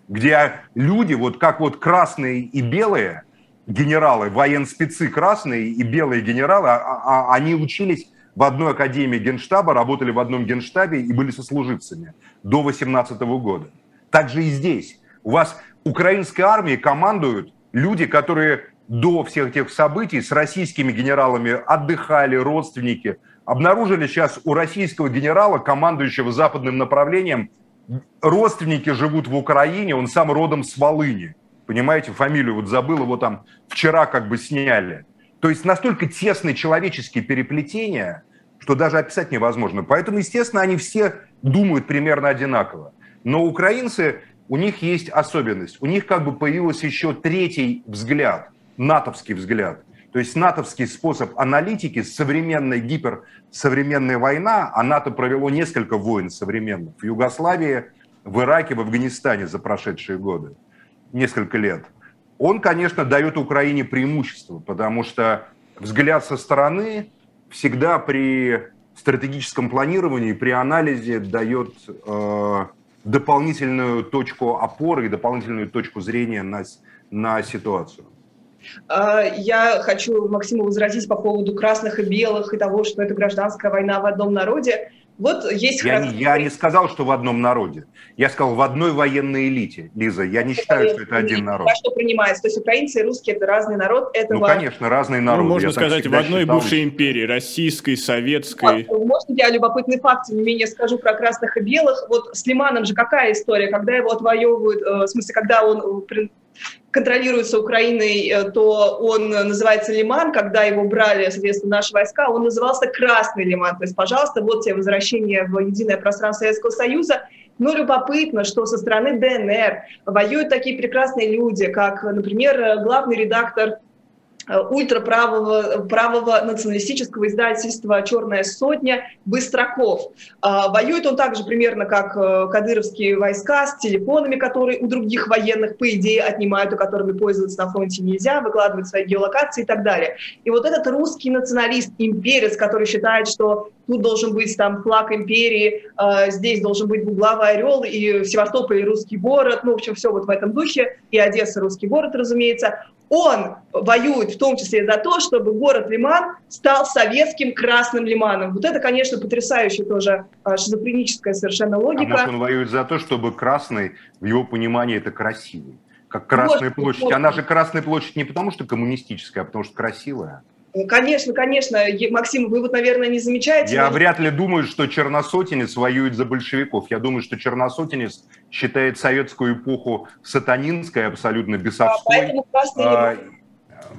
где люди, вот как вот красные и белые генералы, военспецы красные и белые генералы, а, а, они учились в одной академии генштаба, работали в одном генштабе и были сослуживцами до 18 года. Так же и здесь. У вас украинской армией командуют люди, которые до всех тех событий с российскими генералами отдыхали, родственники. Обнаружили сейчас у российского генерала, командующего западным направлением, родственники живут в Украине, он сам родом с Волыни. Понимаете, фамилию вот забыл, его там вчера как бы сняли. То есть настолько тесные человеческие переплетения, что даже описать невозможно. Поэтому, естественно, они все думают примерно одинаково. Но украинцы у них есть особенность. У них как бы появился еще третий взгляд, натовский взгляд. То есть натовский способ аналитики, современная гиперсовременная война, а НАТО провело несколько войн современных в Югославии, в Ираке, в Афганистане за прошедшие годы, несколько лет. Он, конечно, дает Украине преимущество, потому что взгляд со стороны всегда при стратегическом планировании, при анализе дает э, дополнительную точку опоры и дополнительную точку зрения на, на ситуацию. А, я хочу Максиму возразить по поводу красных и белых и того, что это гражданская война в одном народе. Вот есть я, не, я не сказал, что в одном народе. Я сказал, в одной военной элите, Лиза. Я не считаю, что это один народ. Что принимается. То есть украинцы и русские – это разный народ. Этого... Ну, конечно, разные народы. Ну, можно я сказать, в одной считал, бывшей империи, российской, советской. Вот, можно я любопытный факт, тем не менее, скажу про красных и белых? Вот с Лиманом же какая история? Когда его отвоевывают, э, в смысле, когда он э, контролируется Украиной, э, то он называется Лиман. Когда его брали, соответственно, наши войска, он назывался Красный Лиман. То есть, пожалуйста, вот тебе возвращение в единое пространство Советского Союза. Но любопытно, что со стороны ДНР воюют такие прекрасные люди, как, например, главный редактор Э, ультраправого правого националистического издательства «Черная сотня» Быстраков. А, воюет он также примерно как э, кадыровские войска с телефонами, которые у других военных, по идее, отнимают, и которыми пользоваться на фронте нельзя, выкладывать свои геолокации и так далее. И вот этот русский националист, имперец, который считает, что тут должен быть там флаг империи, э, здесь должен быть буглавый орел, и в Севастополе русский город, ну, в общем, все вот в этом духе, и Одесса русский город, разумеется, он воюет в том числе за то, чтобы город Лиман стал советским Красным Лиманом. Вот это, конечно, потрясающая тоже а, шизофреническая совершенно логика. А может, он воюет за то, чтобы Красный, в его понимании, это красивый? Как Красная может, площадь. Может. Она же Красная площадь не потому, что коммунистическая, а потому что красивая. Конечно, конечно. Максим, вы вот, наверное, не замечаете. Я но... вряд ли думаю, что черносотенец воюет за большевиков. Я думаю, что черносотенец считает советскую эпоху сатанинской, абсолютно бесовской. А, поэтому красный а,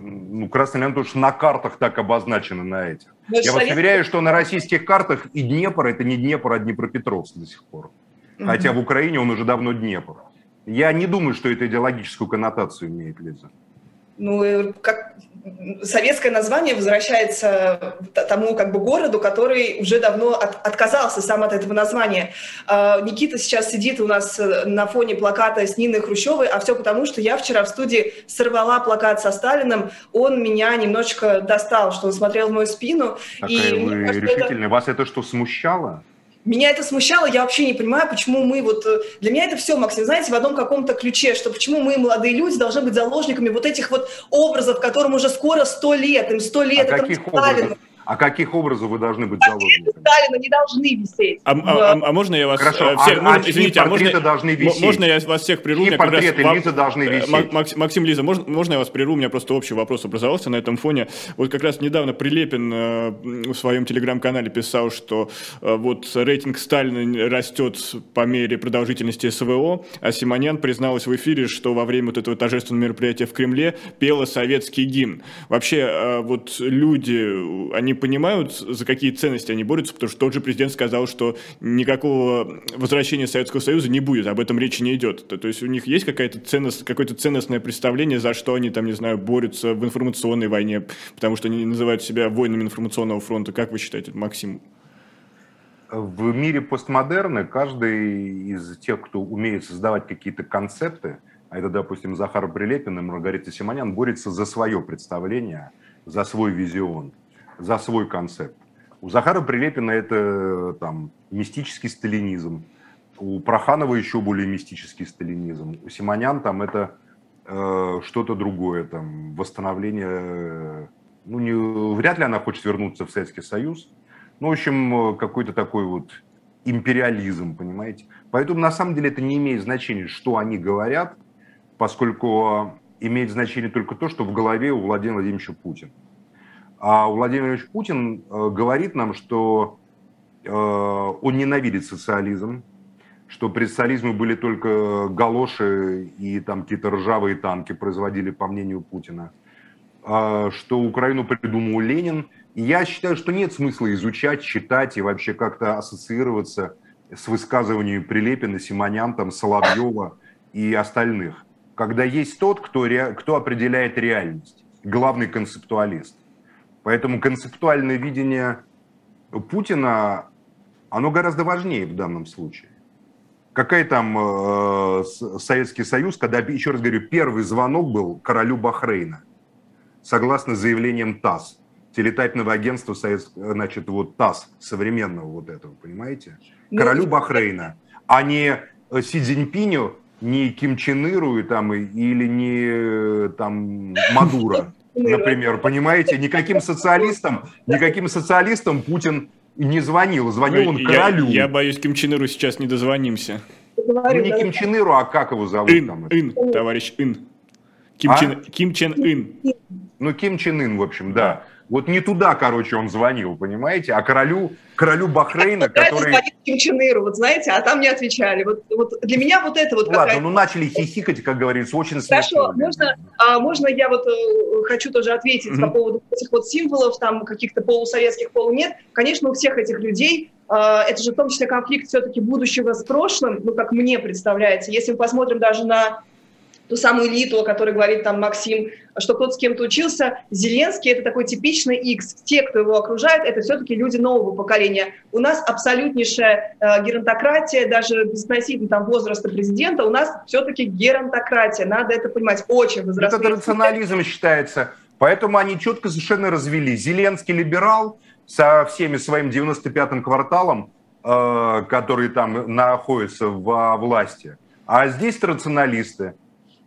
ну, красный лента уж на картах так обозначено на этих. Но Я вас уверяю, что на российских картах и Днепр – это не Днепр, а Днепропетровск до сих пор. Хотя в Украине он уже давно Днепр. Я не думаю, что это идеологическую коннотацию имеет, Лиза ну, как советское название возвращается тому как бы городу, который уже давно от, отказался сам от этого названия. Э, Никита сейчас сидит у нас э, на фоне плаката с Ниной Хрущевой, а все потому, что я вчера в студии сорвала плакат со Сталиным, он меня немножечко достал, что он смотрел в мою спину. Такая и, вы кажется, решительная. Это... Вас это что, смущало? Меня это смущало, я вообще не понимаю, почему мы вот... Э, для меня это все, Максим, знаете, в одном каком-то ключе, что почему мы, молодые люди, должны быть заложниками вот этих вот образов, которым уже скоро сто лет, им сто лет, а каких образов? А каких образов вы должны быть заложниками? Сталина не должны висеть. А, а, а, а можно я вас... Хорошо, всех, а, можно, а извините, а можно, должны висеть? можно я вас всех прерву? Чьи портреты раз, Лиза должны э, висеть? Максим, Максим, Лиза, можно, можно я вас прерву? У меня просто общий вопрос образовался на этом фоне. Вот как раз недавно Прилепин э, в своем телеграм-канале писал, что э, вот рейтинг Сталина растет по мере продолжительности СВО, а Симонян призналась в эфире, что во время вот этого торжественного мероприятия в Кремле пела советский гимн. Вообще, вот люди, они понимают, за какие ценности они борются, потому что тот же президент сказал, что никакого возвращения Советского Союза не будет, об этом речи не идет. То, есть у них есть какая-то ценность, какое-то ценностное представление, за что они там, не знаю, борются в информационной войне, потому что они называют себя воинами информационного фронта. Как вы считаете, Максим? В мире постмодерна каждый из тех, кто умеет создавать какие-то концепты, а это, допустим, Захар Прилепин и Маргарита Симонян, борются за свое представление, за свой визион, за свой концепт. У Захара Прилепина это там мистический сталинизм, у Проханова еще более мистический сталинизм, у Симонян там это э, что-то другое, там восстановление, ну не, вряд ли она хочет вернуться в Советский Союз, ну в общем какой-то такой вот империализм, понимаете. Поэтому на самом деле это не имеет значения, что они говорят, поскольку имеет значение только то, что в голове у Владимира Владимировича Путина. А Владимир Владимирович Путин э, говорит нам, что э, он ненавидит социализм, что при социализме были только галоши и там какие-то ржавые танки производили, по мнению Путина, а, что Украину придумал Ленин. И я считаю, что нет смысла изучать, читать и вообще как-то ассоциироваться с высказываниями Прилепина, Симонян, там, Соловьева и остальных. Когда есть тот, кто, кто определяет реальность, главный концептуалист. Поэтому концептуальное видение Путина, оно гораздо важнее в данном случае. Какая там э, Советский Союз, когда, еще раз говорю, первый звонок был королю Бахрейна, согласно заявлениям ТАСС, телетательного агентства, значит, вот ТАСС, современного вот этого, понимаете? Ну, королю Бахрейна, а не Си Цзиньпиню, не Ким Чен Иру там, или не там Мадура например, понимаете? Никаким социалистам, никаким социалистам Путин не звонил, звонил он королю. Я, я боюсь, Ким Чен Иру сейчас не дозвонимся. Ну, не Ким Чен Иру, а как его зовут? Ин, там? Ин товарищ Ин. Ким, а? Чен, Ким Чен Ин. Ну, Ким Чен Ин, в общем, да. Вот не туда, короче, он звонил, понимаете, а королю, королю Бахрейна, а который... Ким Чен Иру, вот знаете, а там не отвечали. Вот, вот для меня вот это вот... Ладно, ну начали хихикать, как говорится, очень смешно. Хорошо, можно, а, можно я вот э, хочу тоже ответить mm-hmm. по поводу этих вот символов, там каких-то полусоветских, полу нет. Конечно, у всех этих людей э, это же в том числе конфликт все-таки будущего с прошлым, ну, как мне представляется. Если мы посмотрим даже на ту самую элиту, о которой говорит там Максим, что кто-то с кем-то учился. Зеленский – это такой типичный X. Те, кто его окружает, это все-таки люди нового поколения. У нас абсолютнейшая э, геронтократия, даже безотносительно там, возраста президента, у нас все-таки геронтократия. Надо это понимать. Очень возрастные. Это рационализм считается. Поэтому они четко совершенно развели. Зеленский либерал со всеми своим 95-м кварталом, э, который там находится во власти. А здесь рационалисты.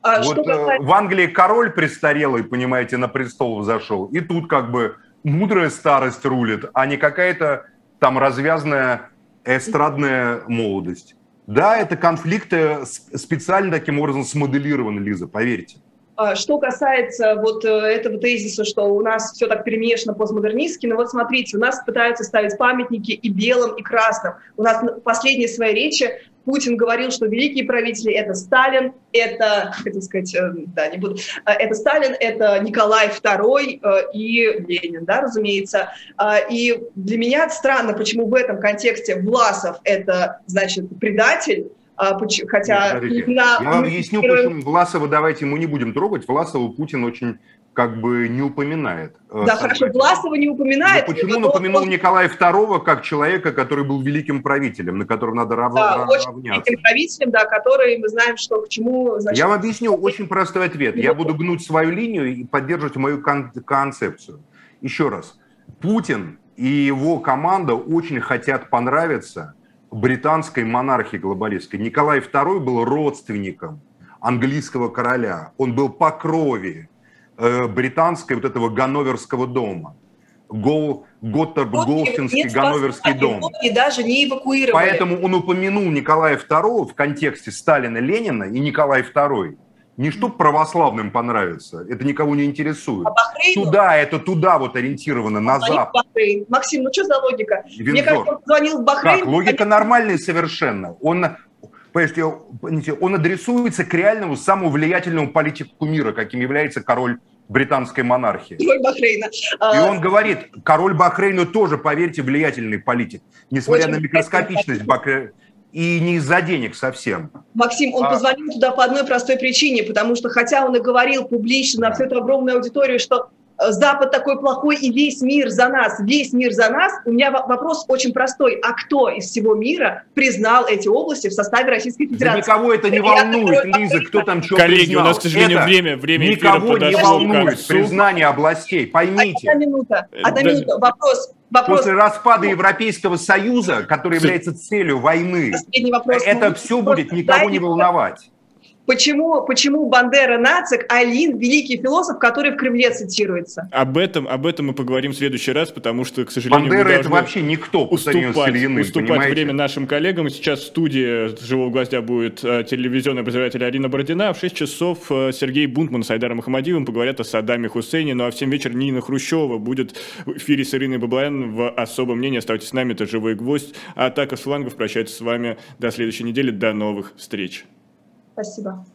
А вот касается... в Англии король престарелый, понимаете, на престол зашел, и тут как бы мудрая старость рулит, а не какая-то там развязная эстрадная молодость. Да, это конфликты специально таким образом смоделированы, Лиза, поверьте. А что касается вот э, этого тезиса, что у нас все так перемешано постмодернистски, ну вот смотрите, у нас пытаются ставить памятники и белым, и красным. У нас в последней своей речи Путин говорил, что великие правители – это Сталин, это, хотел сказать, э, да, не буду, э, это Сталин, это Николай II э, и Ленин, да, разумеется. А, и для меня странно, почему в этом контексте Власов – это, значит, предатель, а, хотя... Нет, на... Я вам объясню, почему Власова давайте мы не будем трогать. Власова Путин очень как бы не упоминает. Э, да, хорошо, Власова не упоминает. Но почему он упомянул он... Николая II как человека, который был великим правителем, на котором надо рав... да, равняться? очень великим правителем, да, который мы знаем, что к чему... Значит... Я вам объясню очень простой ответ. Я буду гнуть свою линию и поддерживать мою кон- концепцию. Еще раз. Путин и его команда очень хотят понравиться британской монархии глобалистской. Николай II был родственником английского короля. Он был по крови Э, британской вот этого Ганноверского дома. Гол, Готтерб Голстинский Ганноверский дом. И даже не эвакуировали. Поэтому он упомянул Николая II в контексте Сталина, Ленина и Николая II. Не чтобы православным понравится, это никого не интересует. А Бахрейну? Туда, это туда вот ориентировано, на запад. Максим, ну что за логика? Вензор. Мне кажется, он звонил в Бахрейн. Как, логика нормальная совершенно. Он, понимаете, он адресуется к реальному, самому влиятельному политику мира, каким является король британской монархии. Король Бахрейна. И он говорит, король Бахрейна тоже, поверьте, влиятельный политик, несмотря Очень на микроскопичность Бахрейна. И не из-за денег совсем. Максим, он а... позвонил туда по одной простой причине, потому что хотя он и говорил публично да. на всю эту огромную аудиторию, что Запад такой плохой и весь мир за нас, весь мир за нас, у меня вопрос очень простой. А кто из всего мира признал эти области в составе Российской Федерации? Да никого это не волнует, Лиза, кто там что Коллеги, признал. у нас, к сожалению, это время, время Никого не волнует признание областей, поймите. Одна минута, одна Да. минута. Вопрос, вопрос. После распада Европейского Союза, который является целью войны, это все будет никого не волновать. Почему, почему Бандера нацик, а Ильин великий философ, который в Кремле цитируется? Об этом, об этом мы поговорим в следующий раз, потому что, к сожалению, Бандера мы это вообще никто по сравнению с уступать, Ильиным, уступать понимаете? время нашим коллегам. Сейчас в студии «Живого гвоздя» будет э, телевизионный обозреватель Арина Бородина, а в 6 часов э, Сергей Бунтман с Айдаром Ахмадиевым поговорят о Саддаме Хусейне. Ну а в 7 вечера Нина Хрущева будет в эфире с Ириной Баблоян в «Особом мнении». Оставайтесь с нами, это «Живой гвоздь». А «Атака с флангов» прощается с вами до следующей недели. До новых встреч. Спасибо.